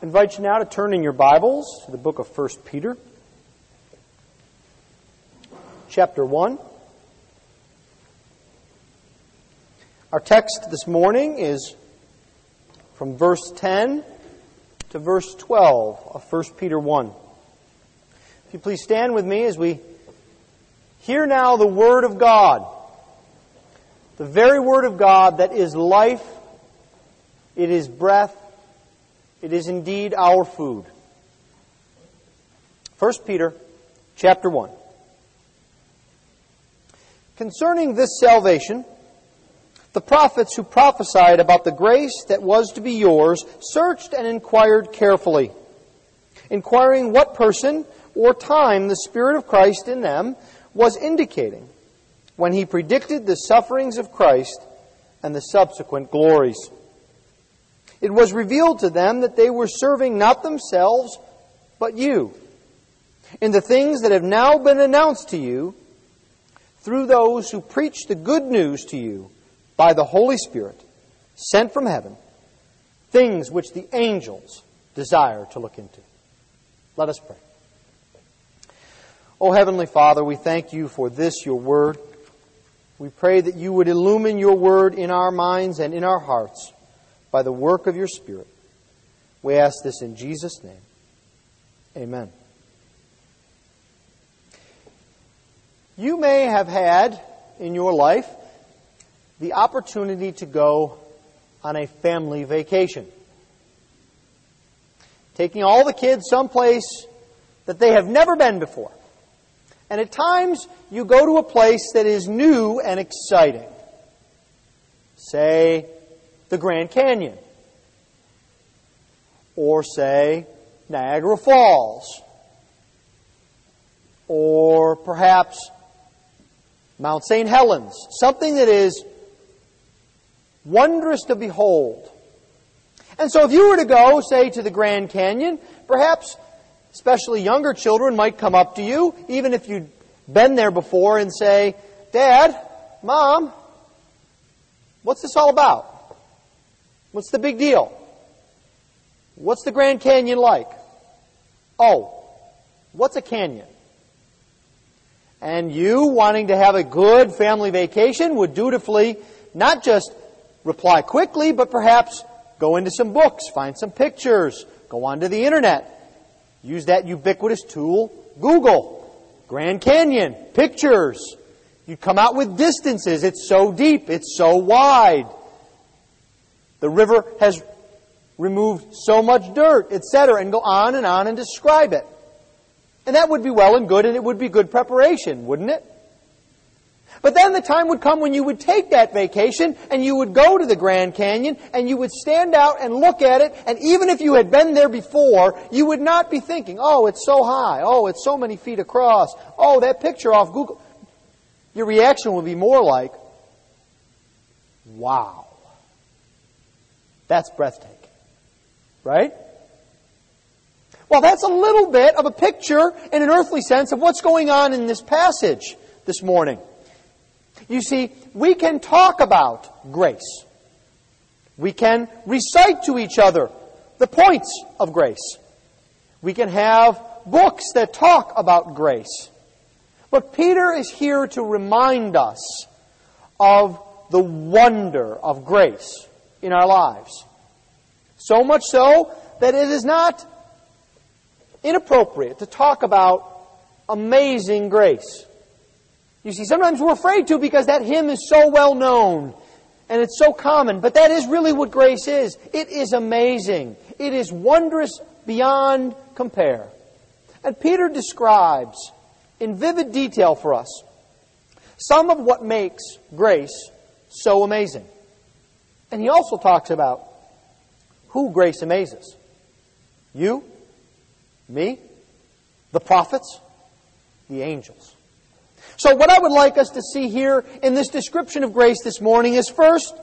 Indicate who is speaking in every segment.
Speaker 1: I invite you now to turn in your Bibles to the book of 1 Peter, chapter 1. Our text this morning is from verse 10 to verse 12 of 1 Peter 1. If you please stand with me as we hear now the Word of God, the very Word of God that is life, it is breath, it is indeed our food. 1 Peter chapter 1. Concerning this salvation, the prophets who prophesied about the grace that was to be yours searched and inquired carefully, inquiring what person or time the Spirit of Christ in them was indicating when he predicted the sufferings of Christ and the subsequent glories. It was revealed to them that they were serving not themselves, but you, in the things that have now been announced to you through those who preach the good news to you by the Holy Spirit, sent from heaven, things which the angels desire to look into. Let us pray. Oh, Heavenly Father, we thank you for this, your word. We pray that you would illumine your word in our minds and in our hearts by the work of your Spirit. We ask this in Jesus' name. Amen. You may have had in your life the opportunity to go on a family vacation. Taking all the kids someplace that they have never been before. And at times, you go to a place that is new and exciting. Say, the Grand Canyon. Or say, Niagara Falls. Or perhaps Mount St. Helens. Something that is wondrous to behold. And so if you were to go, say, to the Grand Canyon, perhaps especially younger children might come up to you, even if you'd been there before, and say, Dad, Mom, what's this all about? What's the big deal? What's the Grand Canyon like? Oh, what's a canyon? And you, wanting to have a good family vacation, would dutifully not just reply quickly, but perhaps go into some books, find some pictures, go onto the internet, use that ubiquitous tool, Google. Grand Canyon, pictures. You come out with distances. It's so deep. It's so wide. The river has removed so much dirt, etc., and go on and on and describe it. And that would be well and good, and it would be good preparation, wouldn't it? But then the time would come when you would take that vacation and you would go to the Grand Canyon and you would stand out and look at it, and even if you had been there before, you would not be thinking, oh, it's so high, oh, it's so many feet across, oh, that picture off Google. Your reaction would be more like, wow. That's breathtaking. Right? Well, that's a little bit of a picture in an earthly sense of what's going on in this passage this morning. You see, we can talk about grace. We can recite to each other the points of grace. We can have books that talk about grace. But Peter is here to remind us of the wonder of grace in our lives. So much so that it is not inappropriate to talk about amazing grace. You see, sometimes we're afraid to because that hymn is so well known and it's so common, but that is really what grace is. It is amazing. It is wondrous beyond compare. And Peter describes in vivid detail for us some of what makes grace so amazing. And he also talks about who grace amazes. You, me, the prophets, the angels. So, what I would like us to see here in this description of grace this morning is first,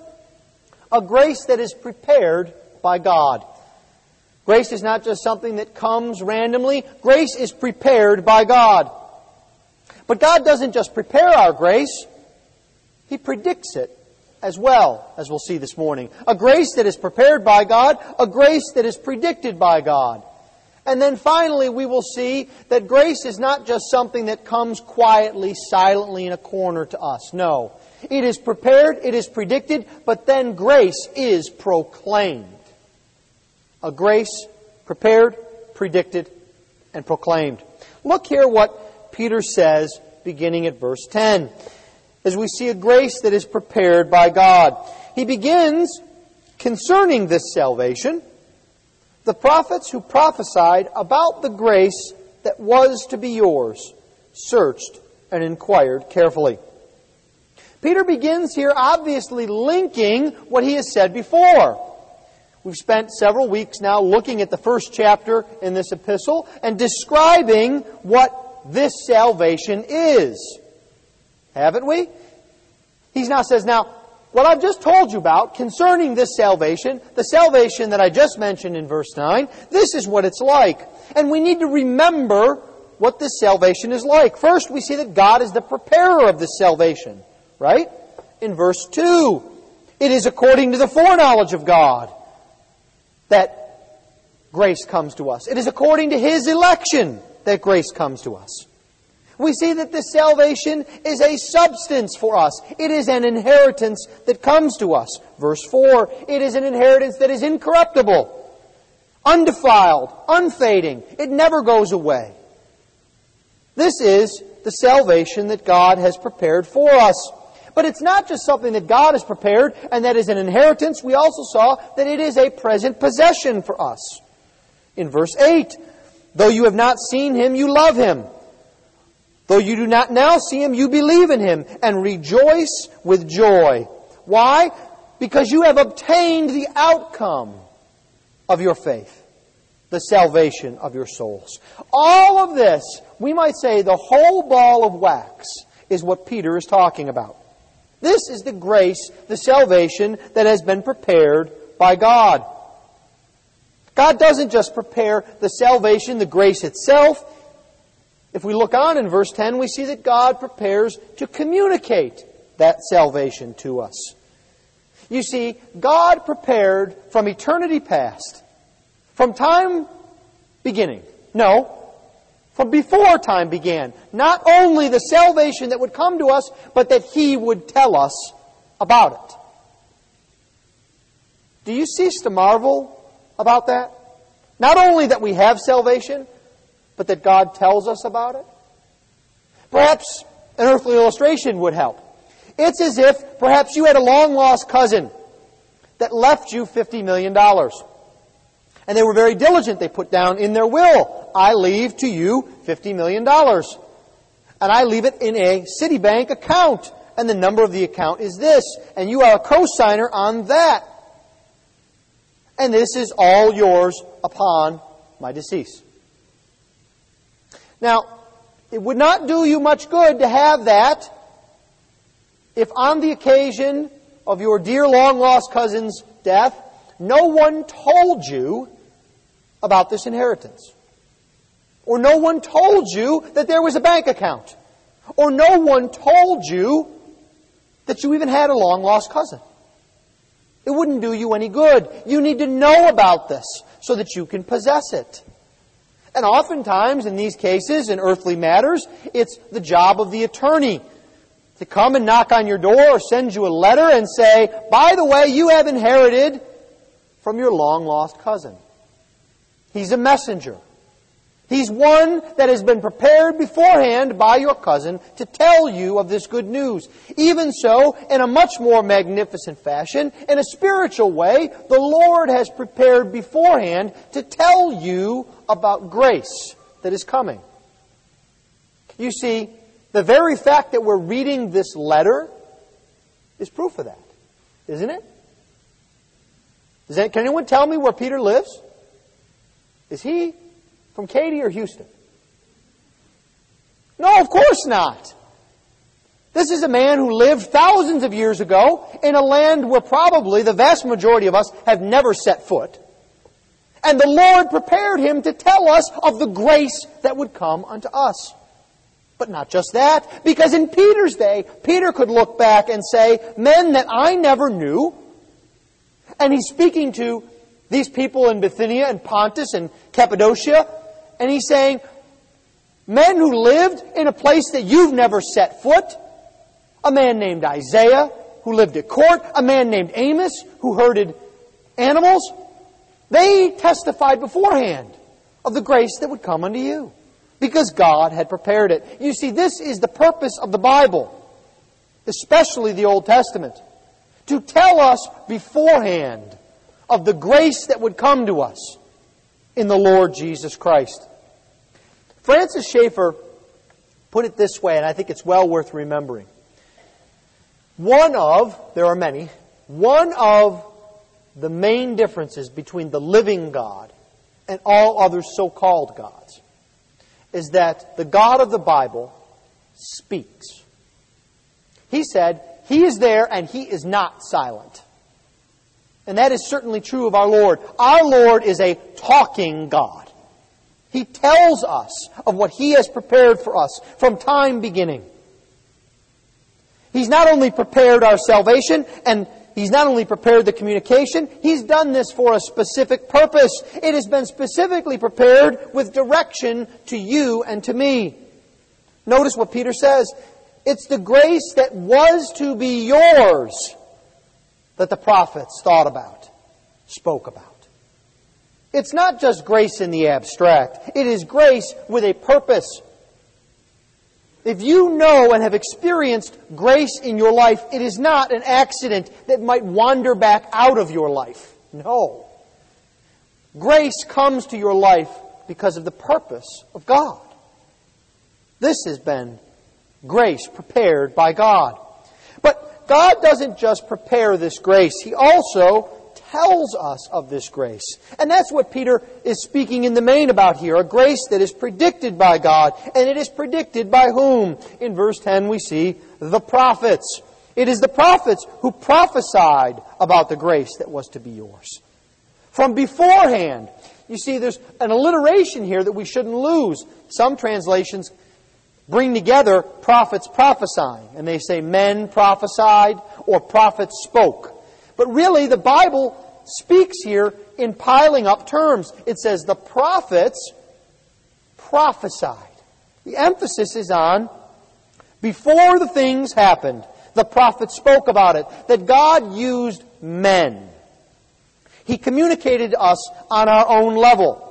Speaker 1: a grace that is prepared by God. Grace is not just something that comes randomly, grace is prepared by God. But God doesn't just prepare our grace, He predicts it as well, as we'll see this morning. A grace that is prepared by God, a grace that is predicted by God. And then finally, we will see that grace is not just something that comes quietly, silently in a corner to us. No. It is prepared, it is predicted, but then grace is proclaimed. A grace prepared, predicted, and proclaimed. Look here what Peter says beginning at verse 10 as we see a grace that is prepared by God. He begins concerning this salvation, the prophets who prophesied about the grace that was to be yours searched and inquired carefully. Peter begins here obviously linking what he has said before. We've spent several weeks now looking at the first chapter in this epistle and describing what this salvation is. Haven't we? He now says, now, what I've just told you about concerning this salvation, the salvation that I just mentioned in verse 9, this is what it's like. And we need to remember what this salvation is like. First, we see that God is the preparer of this salvation, right? In verse 2, it is according to the foreknowledge of God that grace comes to us. It is according to His election that grace comes to us. We see that this salvation is a substance for us. It is an inheritance that comes to us. Verse 4, it is an inheritance that is incorruptible, undefiled, unfading. It never goes away. This is the salvation that God has prepared for us. But it's not just something that God has prepared and that is an inheritance. We also saw that it is a present possession for us. In verse 8, though you have not seen him, you love him. Though you do not now see him, you believe in him and rejoice with joy. Why? Because you have obtained the outcome of your faith, the salvation of your souls. All of this, we might say the whole ball of wax, is what Peter is talking about. This is the grace, the salvation that has been prepared by God. God doesn't just prepare the salvation, the grace itself. If we look on in verse 10, we see that God prepares to communicate that salvation to us. You see, God prepared from eternity past, from time beginning. No, from before time began. Not only the salvation that would come to us, but that He would tell us about it. Do you cease to marvel about that? Not only that we have salvation, but that God tells us about it? Perhaps an earthly illustration would help. It's as if perhaps you had a long lost cousin that left you $50 million. And they were very diligent. They put down in their will, I leave to you $50 million. And I leave it in a Citibank account. And the number of the account is this. And you are a cosigner on that. And this is all yours upon my decease. Now, it would not do you much good to have that if on the occasion of your dear long lost cousin's death, no one told you about this inheritance. Or no one told you that there was a bank account. Or no one told you that you even had a long lost cousin. It wouldn't do you any good. You need to know about this so that you can possess it. And oftentimes, in these cases, in earthly matters, it's the job of the attorney to come and knock on your door or send you a letter and say, by the way, you have inherited from your long lost cousin. He's a messenger. He's one that has been prepared beforehand by your cousin to tell you of this good news. Even so, in a much more magnificent fashion, in a spiritual way, the Lord has prepared beforehand to tell you about grace that is coming. You see, the very fact that we're reading this letter is proof of that, isn't it? That, can anyone tell me where Peter lives? Is he from Katy or Houston? No, of course not. This is a man who lived thousands of years ago in a land where probably the vast majority of us have never set foot. And the Lord prepared him to tell us of the grace that would come unto us. But not just that, because in Peter's day, Peter could look back and say, men that I never knew, and he's speaking to these people in Bithynia and Pontus and Cappadocia, and he's saying, men who lived in a place that you've never set foot, a man named Isaiah who lived at court, a man named Amos who herded animals, they testified beforehand of the grace that would come unto you because God had prepared it. You see, this is the purpose of the Bible, especially the Old Testament, to tell us beforehand of the grace that would come to us in the Lord Jesus Christ. Francis Schaeffer put it this way, and I think it's well worth remembering. One of, there are many, one of the main differences between the living God and all other so called gods is that the God of the Bible speaks. He said, He is there and He is not silent. And that is certainly true of our Lord. Our Lord is a talking God. He tells us of what He has prepared for us from time beginning. He's not only prepared our salvation and He's not only prepared the communication, He's done this for a specific purpose. It has been specifically prepared with direction to you and to me. Notice what Peter says. It's the grace that was to be yours that the prophets thought about, spoke about. It's not just grace in the abstract. It is grace with a purpose. If you know and have experienced grace in your life, it is not an accident that might wander back out of your life. No. Grace comes to your life because of the purpose of God. This has been grace prepared by God. But God doesn't just prepare this grace, He also tells us of this grace. And that's what Peter is speaking in the main about here a grace that is predicted by God. And it is predicted by whom? In verse 10, we see the prophets. It is the prophets who prophesied about the grace that was to be yours. From beforehand. You see, there's an alliteration here that we shouldn't lose. Some translations bring together prophets prophesying, and they say men prophesied or prophets spoke. But really, the Bible speaks here in piling up terms. It says the prophets prophesied. The emphasis is on before the things happened, the prophets spoke about it, that God used men. He communicated to us on our own level.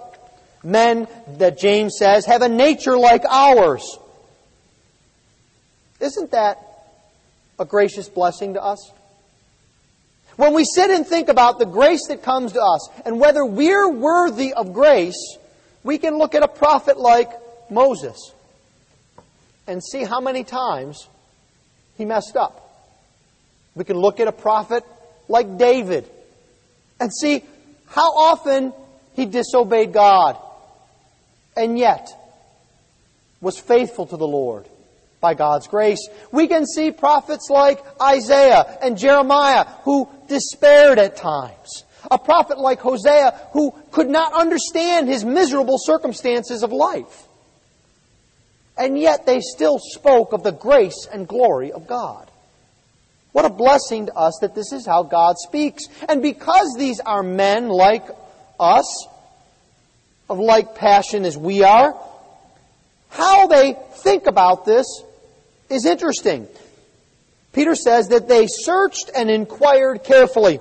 Speaker 1: Men, that James says, have a nature like ours. Isn't that a gracious blessing to us? When we sit and think about the grace that comes to us and whether we're worthy of grace, we can look at a prophet like Moses and see how many times he messed up. We can look at a prophet like David and see how often he disobeyed God and yet was faithful to the Lord by God's grace. We can see prophets like Isaiah and Jeremiah who despaired at times. A prophet like Hosea who could not understand his miserable circumstances of life. And yet they still spoke of the grace and glory of God. What a blessing to us that this is how God speaks. And because these are men like us, of like passion as we are, how they think about this is interesting. Peter says that they searched and inquired carefully.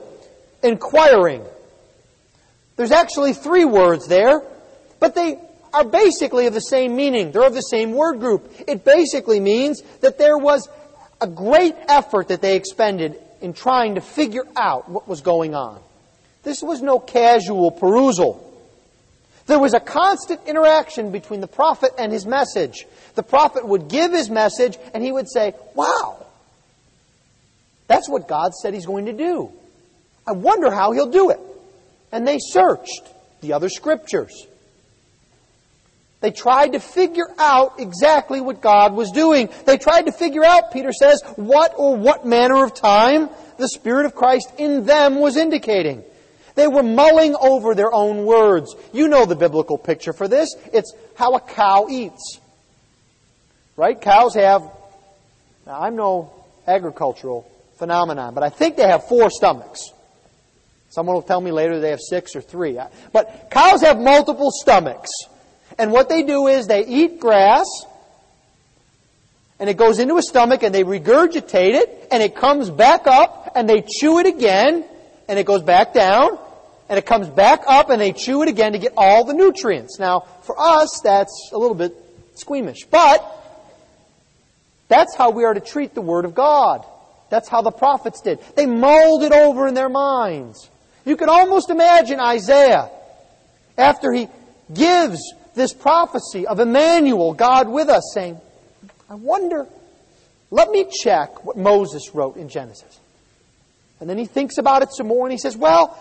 Speaker 1: Inquiring. There's actually three words there, but they are basically of the same meaning. They're of the same word group. It basically means that there was a great effort that they expended in trying to figure out what was going on. This was no casual perusal. There was a constant interaction between the prophet and his message. The prophet would give his message and he would say, Wow, that's what God said He's going to do. I wonder how He'll do it. And they searched the other scriptures. They tried to figure out exactly what God was doing. They tried to figure out, Peter says, what or what manner of time the Spirit of Christ in them was indicating. They were mulling over their own words. You know the biblical picture for this. It's how a cow eats. Right? Cows have, now I'm no agricultural phenomenon, but I think they have four stomachs. Someone will tell me later they have six or three. But cows have multiple stomachs. And what they do is they eat grass, and it goes into a stomach, and they regurgitate it, and it comes back up, and they chew it again, and it goes back down, and it comes back up, and they chew it again to get all the nutrients. Now, for us, that's a little bit squeamish. But, that's how we are to treat the Word of God. That's how the prophets did. They mulled it over in their minds. You can almost imagine Isaiah, after he gives this prophecy of Emmanuel, God with us, saying, I wonder, let me check what Moses wrote in Genesis. And then he thinks about it some more and he says, Well,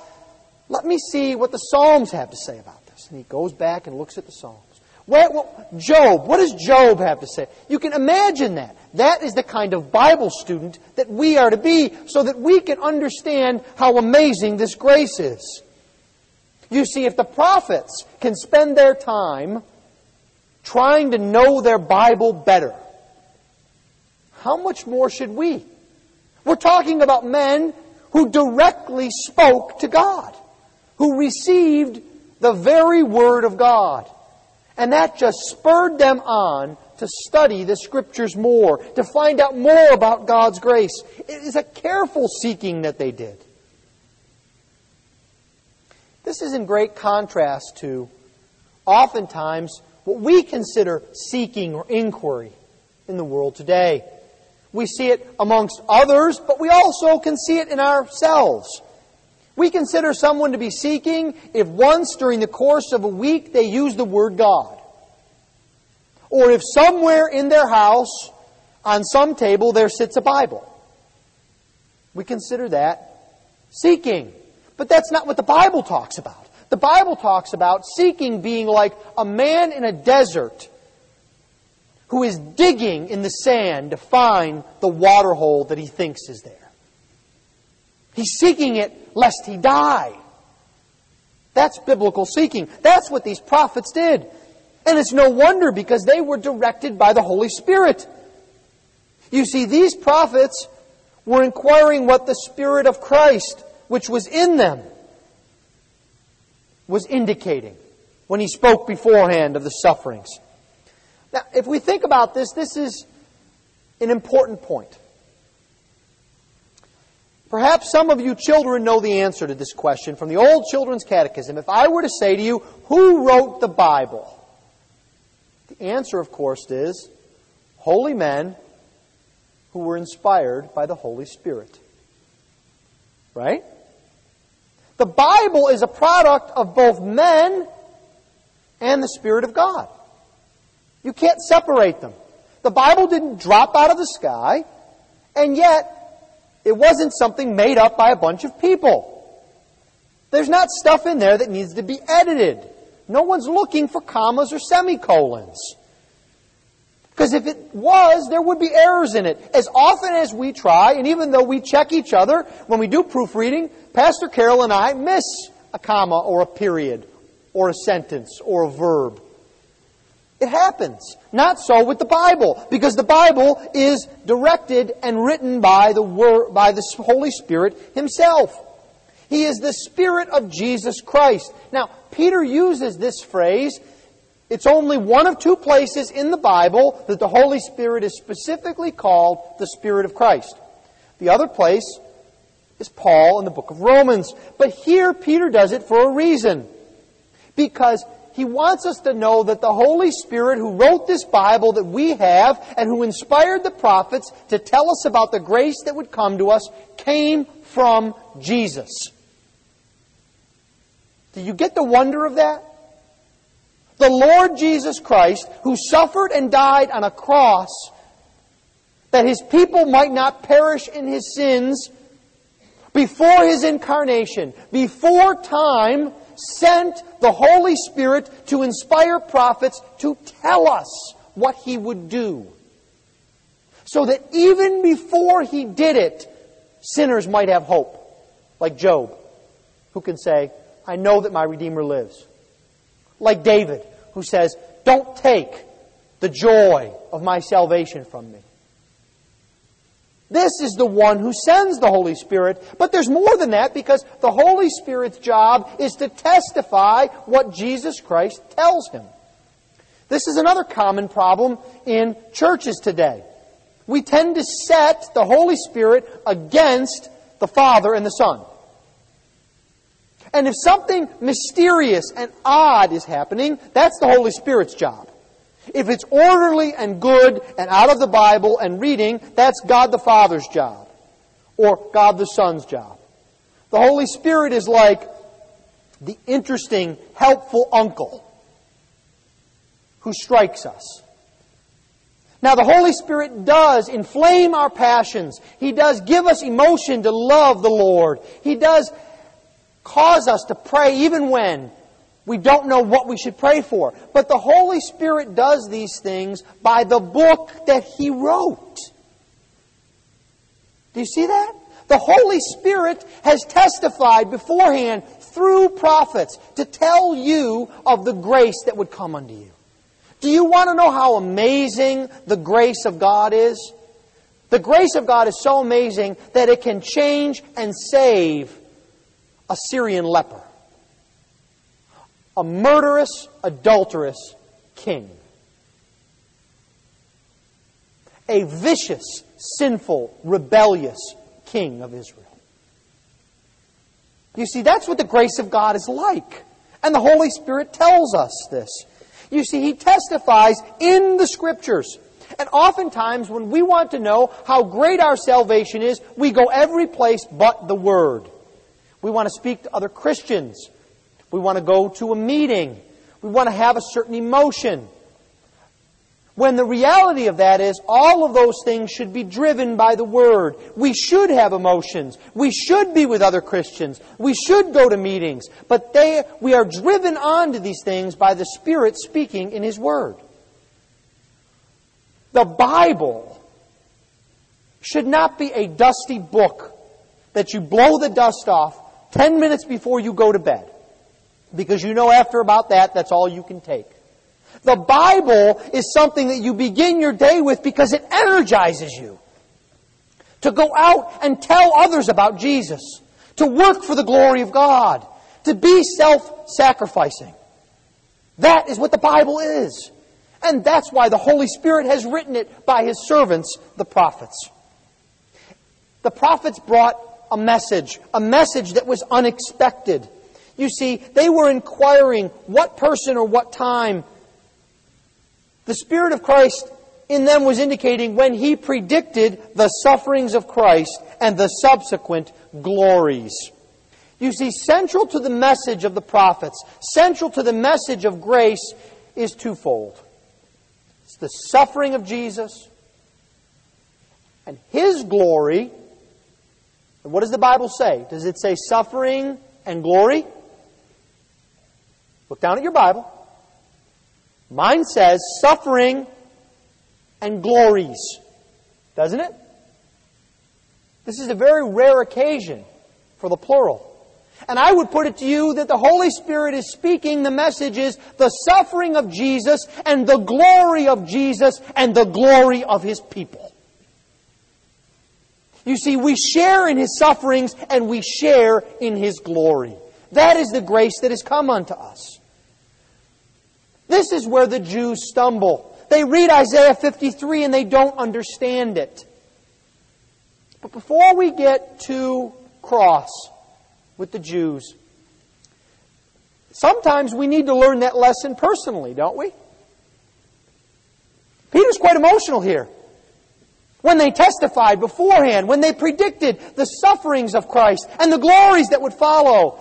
Speaker 1: let me see what the Psalms have to say about this. And he goes back and looks at the Psalms. Where, well, Job, what does Job have to say? You can imagine that. That is the kind of Bible student that we are to be so that we can understand how amazing this grace is. You see, if the prophets can spend their time trying to know their Bible better, how much more should we? We're talking about men who directly spoke to God, who received the very Word of God. And that just spurred them on to study the Scriptures more, to find out more about God's grace. It is a careful seeking that they did. This is in great contrast to oftentimes what we consider seeking or inquiry in the world today. We see it amongst others, but we also can see it in ourselves. We consider someone to be seeking if once during the course of a week they use the word God. Or if somewhere in their house, on some table, there sits a Bible. We consider that seeking. But that's not what the Bible talks about. The Bible talks about seeking being like a man in a desert who is digging in the sand to find the water hole that he thinks is there. He's seeking it lest he die. That's biblical seeking. That's what these prophets did. And it's no wonder because they were directed by the Holy Spirit. You see, these prophets were inquiring what the Spirit of Christ, which was in them, was indicating when he spoke beforehand of the sufferings. Now, if we think about this, this is an important point. Perhaps some of you children know the answer to this question from the old children's catechism. If I were to say to you, who wrote the Bible? The answer, of course, is holy men who were inspired by the Holy Spirit. Right? The Bible is a product of both men and the Spirit of God. You can't separate them. The Bible didn't drop out of the sky, and yet it wasn't something made up by a bunch of people. There's not stuff in there that needs to be edited. No one's looking for commas or semicolons. Because if it was, there would be errors in it. As often as we try, and even though we check each other when we do proofreading, Pastor Carol and I miss a comma or a period or a sentence or a verb. It happens. Not so with the Bible, because the Bible is directed and written by the Word, by the Holy Spirit Himself. He is the Spirit of Jesus Christ. Now, Peter uses this phrase. It's only one of two places in the Bible that the Holy Spirit is specifically called the Spirit of Christ. The other place is Paul in the book of Romans. But here, Peter does it for a reason. Because he wants us to know that the Holy Spirit who wrote this Bible that we have and who inspired the prophets to tell us about the grace that would come to us came from Jesus. Do you get the wonder of that? The Lord Jesus Christ, who suffered and died on a cross that his people might not perish in his sins, before his incarnation, before time, sent the Holy Spirit to inspire prophets to tell us what he would do. So that even before he did it, sinners might have hope. Like Job, who can say, I know that my Redeemer lives. Like David, who says, Don't take the joy of my salvation from me. This is the one who sends the Holy Spirit. But there's more than that because the Holy Spirit's job is to testify what Jesus Christ tells him. This is another common problem in churches today. We tend to set the Holy Spirit against the Father and the Son. And if something mysterious and odd is happening, that's the Holy Spirit's job. If it's orderly and good and out of the Bible and reading, that's God the Father's job. Or God the Son's job. The Holy Spirit is like the interesting, helpful uncle who strikes us. Now, the Holy Spirit does inflame our passions. He does give us emotion to love the Lord. He does cause us to pray even when we don't know what we should pray for. But the Holy Spirit does these things by the book that He wrote. Do you see that? The Holy Spirit has testified beforehand through prophets to tell you of the grace that would come unto you. Do you want to know how amazing the grace of God is? The grace of God is so amazing that it can change and save a Syrian leper a murderous, adulterous king. A vicious, sinful, rebellious king of Israel. You see, that's what the grace of God is like. And the Holy Spirit tells us this. You see, He testifies in the Scriptures. And oftentimes, when we want to know how great our salvation is, we go every place but the Word. We want to speak to other Christians. We want to go to a meeting. We want to have a certain emotion. When the reality of that is, all of those things should be driven by the Word. We should have emotions. We should be with other Christians. We should go to meetings. But they, we are driven on to these things by the Spirit speaking in His Word. The Bible should not be a dusty book that you blow the dust off 10 minutes before you go to bed because you know after about that, that's all you can take. The Bible is something that you begin your day with because it energizes you to go out and tell others about Jesus, to work for the glory of God, to be self-sacrificing. That is what the Bible is. And that's why the Holy Spirit has written it by His servants, the prophets. The prophets brought a message, a message that was unexpected. You see, they were inquiring what person or what time. The Spirit of Christ in them was indicating when He predicted the sufferings of Christ and the subsequent glories. You see, central to the message of the prophets, central to the message of grace is twofold. It's the suffering of Jesus and His glory. And what does the Bible say? Does it say suffering and glory? Look down at your Bible. Mine says suffering and glories. Doesn't it? This is a very rare occasion for the plural. And I would put it to you that the Holy Spirit is speaking the message is the suffering of Jesus and the glory of Jesus and the glory of His people. You see, we share in His sufferings and we share in His glory. That is the grace that has come unto us. This is where the Jews stumble. They read Isaiah 53 and they don't understand it. But before we get too cross with the Jews, sometimes we need to learn that lesson personally, don't we? Peter's quite emotional here. When they testified beforehand, when they predicted the sufferings of Christ and the glories that would follow.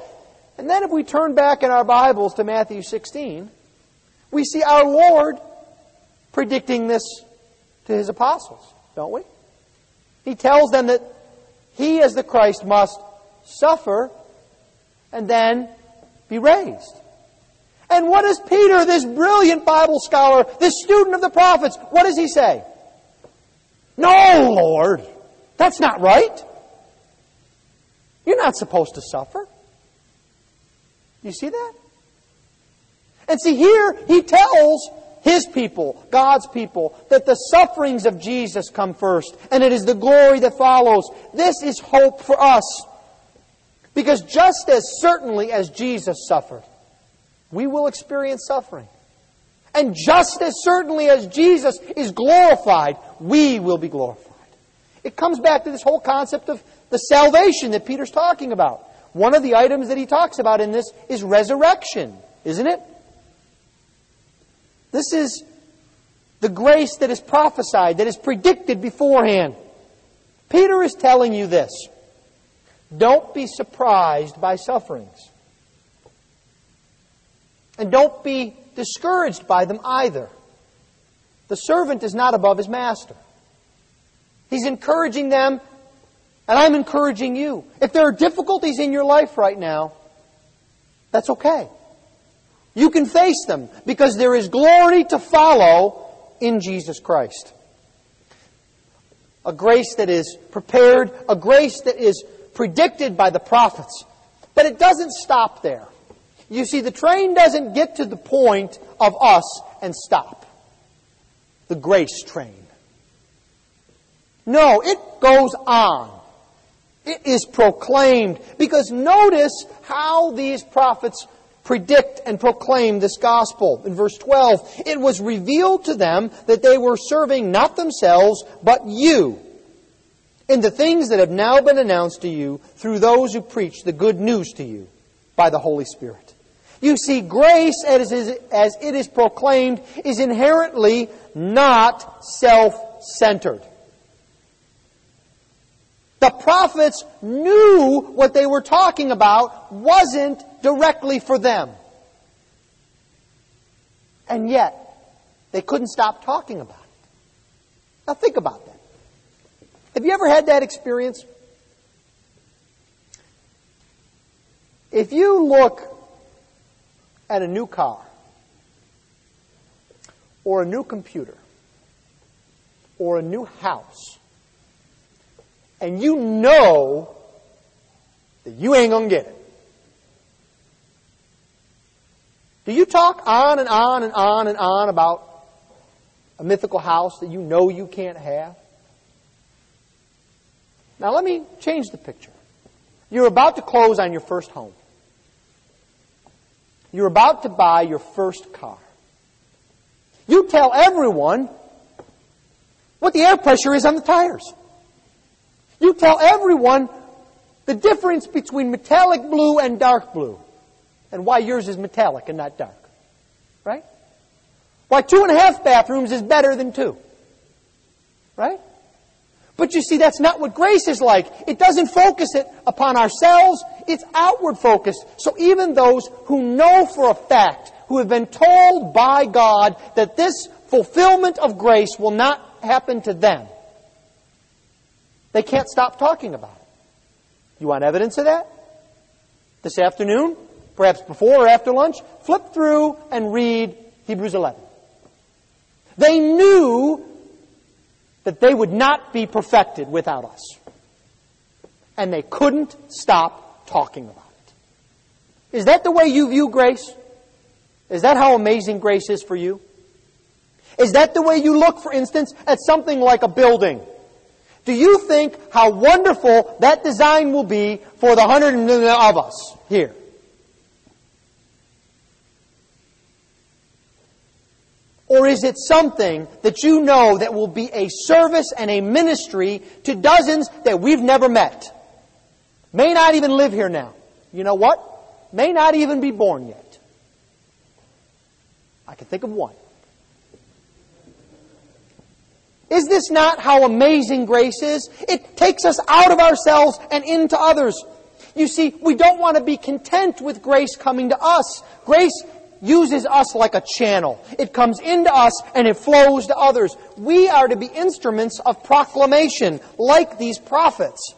Speaker 1: And then if we turn back in our Bibles to Matthew 16, we see our Lord predicting this to his apostles, don't we? He tells them that he, as the Christ, must suffer and then be raised. And what does Peter, this brilliant Bible scholar, this student of the prophets, what does he say? No, Lord, that's not right. You're not supposed to suffer. You see that? And see, here he tells His people, God's people, that the sufferings of Jesus come first, and it is the glory that follows. This is hope for us. Because just as certainly as Jesus suffered, we will experience suffering. And just as certainly as Jesus is glorified, we will be glorified. It comes back to this whole concept of the salvation that Peter's talking about. One of the items that he talks about in this is resurrection, isn't it? This is the grace that is prophesied, that is predicted beforehand. Peter is telling you this. Don't be surprised by sufferings. And don't be discouraged by them either. The servant is not above his master. He's encouraging them, and I'm encouraging you. If there are difficulties in your life right now, that's okay. You can face them because there is glory to follow in Jesus Christ. A grace that is prepared, a grace that is predicted by the prophets. But it doesn't stop there. You see, the train doesn't get to the point of us and stop. The grace train. No, it goes on. It is proclaimed. Because notice how these prophets predict and proclaim this gospel. In verse 12, it was revealed to them that they were serving not themselves, but you, in the things that have now been announced to you through those who preach the good news to you by the Holy Spirit. You see, grace, as it is proclaimed, is inherently not self-centered. The prophets knew what they were talking about wasn't directly for them. And yet, they couldn't stop talking about it. Now think about that. Have you ever had that experience? If you look at a new car, or a new computer, or a new house, and you know that you ain't to get it, Do you talk on and on and on and on about a mythical house that you know you can't have? Now let me change the picture. You're about to close on your first home. You're about to buy your first car. You tell everyone what the air pressure is on the tires. You tell everyone the difference between metallic blue and dark blue and why yours is metallic and not dark. Right? Why two and a half bathrooms is better than two. Right? But you see, that's not what grace is like. It doesn't focus it upon ourselves, it's outward focused. So even those who know for a fact, who have been told by God that this fulfillment of grace will not happen to them, they can't stop talking about it. You want evidence of that? This afternoon, perhaps before or after lunch, flip through and read Hebrews 11. They knew that they would not be perfected without us. And they couldn't stop talking about it. Is that the way you view grace? Is that how amazing grace is for you? Is that the way you look, for instance, at something like a building? Do you think how wonderful that design will be for the hundred of us here? Or is it something that you know that will be a service and a ministry to dozens that we've never met? May not even live here now. You know what? May not even be born yet. I can think of one. Is this not how amazing grace is? It takes us out of ourselves and into others. You see, we don't want to be content with grace coming to us. Grace uses us like a channel. It comes into us and it flows to others. We are to be instruments of proclamation, like these prophets.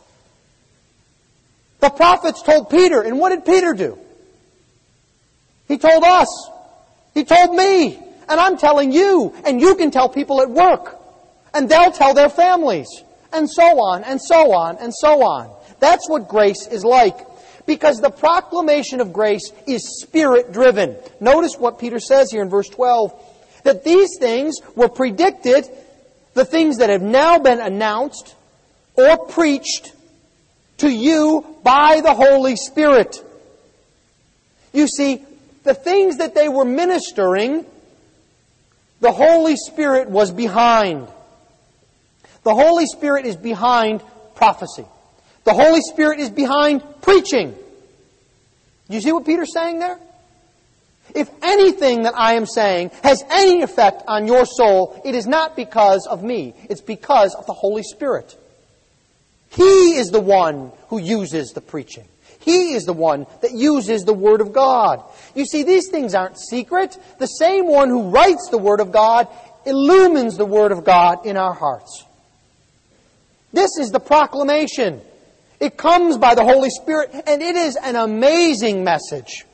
Speaker 1: The prophets told Peter, and what did Peter do? He told us. He told me. And I'm telling you, and you can tell people at work. And they'll tell their families. And so on, and so on, and so on. That's what grace is like. Because the proclamation of grace is spirit driven. Notice what Peter says here in verse 12. That these things were predicted, the things that have now been announced or preached to you by the Holy Spirit. You see, the things that they were ministering, the Holy Spirit was behind. The Holy Spirit is behind prophecy. The Holy Spirit is behind preaching. You see what Peter's saying there? If anything that I am saying has any effect on your soul, it is not because of me. It's because of the Holy Spirit. He is the one who uses the preaching. He is the one that uses the Word of God. You see, these things aren't secret. The same one who writes the Word of God illumines the Word of God in our hearts. This is the proclamation. It comes by the Holy Spirit, and it is an amazing message.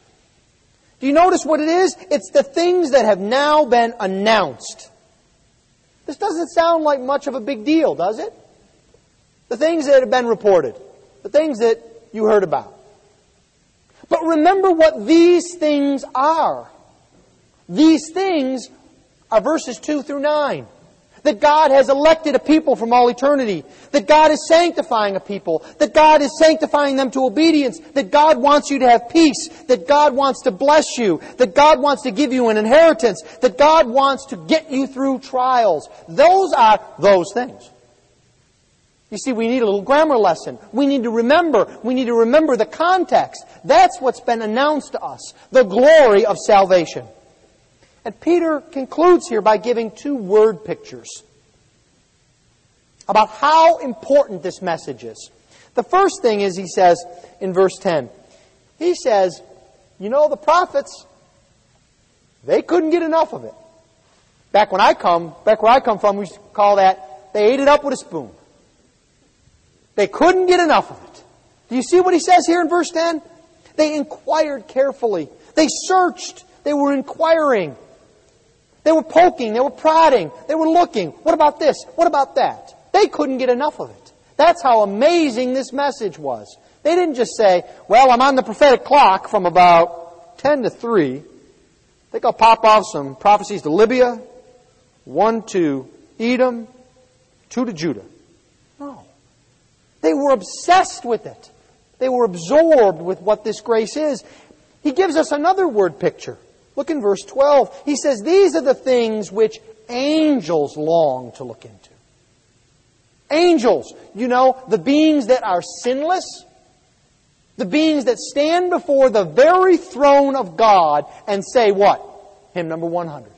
Speaker 1: Do you notice what it is? It's the things that have now been announced. This doesn't sound like much of a big deal, does it? The things that have been reported, the things that you heard about. But remember what these things are. These things are verses 2 through 9. That God has elected a people from all eternity. That God is sanctifying a people. That God is sanctifying them to obedience. That God wants you to have peace. That God wants to bless you. That God wants to give you an inheritance. That God wants to get you through trials. Those are those things. You see, we need a little grammar lesson. We need to remember. We need to remember the context. That's what's been announced to us. The glory of salvation. And Peter concludes here by giving two word pictures about how important this message is. The first thing is, he says in verse 10, he says, You know, the prophets, they couldn't get enough of it. Back when I come, back where I come from, we used to call that, they ate it up with a spoon. They couldn't get enough of it. Do you see what he says here in verse 10? They inquired carefully. They searched. They were inquiring. They were poking, they were prodding, they were looking. What about this? What about that? They couldn't get enough of it. That's how amazing this message was. They didn't just say, well, I'm on the prophetic clock from about 10 to 3. I think I'll pop off some prophecies to Libya, one to Edom, two to Judah. No. They were obsessed with it. They were absorbed with what this grace is. He gives us another word picture. Look in verse 12. He says, These are the things which angels long to look into. Angels, you know, the beings that are sinless, the beings that stand before the very throne of God and say what? Hymn number 100.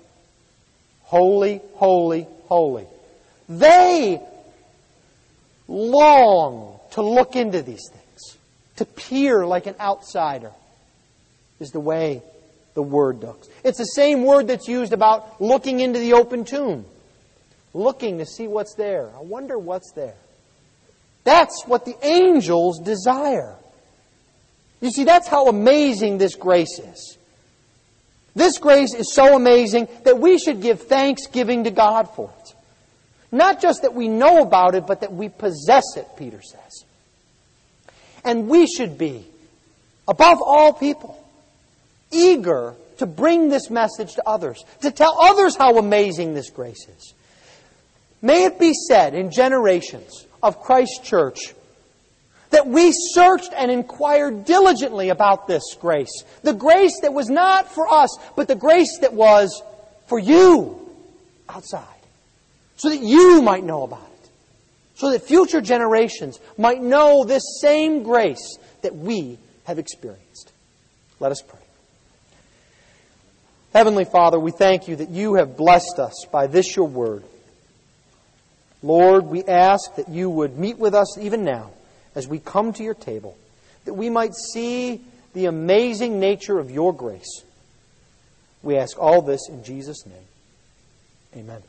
Speaker 1: Holy, holy, holy. They long to look into these things, to peer like an outsider, is the way the word does. It's the same word that's used about looking into the open tomb. Looking to see what's there. I wonder what's there. That's what the angels desire. You see, that's how amazing this grace is. This grace is so amazing that we should give thanksgiving to God for it. Not just that we know about it, but that we possess it, Peter says. And we should be, above all people, eager to bring this message to others, to tell others how amazing this grace is. May it be said in generations of Christ Church that we searched and inquired diligently about this grace. The grace that was not for us, but the grace that was for you outside. So that you might know about it. So that future generations might know this same grace that we have experienced. Let us pray. Heavenly Father, we thank you that you have blessed us by this your word. Lord, we ask that you would meet with us even now as we come to your table, that we might see the amazing nature of your grace. We ask all this in Jesus' name. Amen.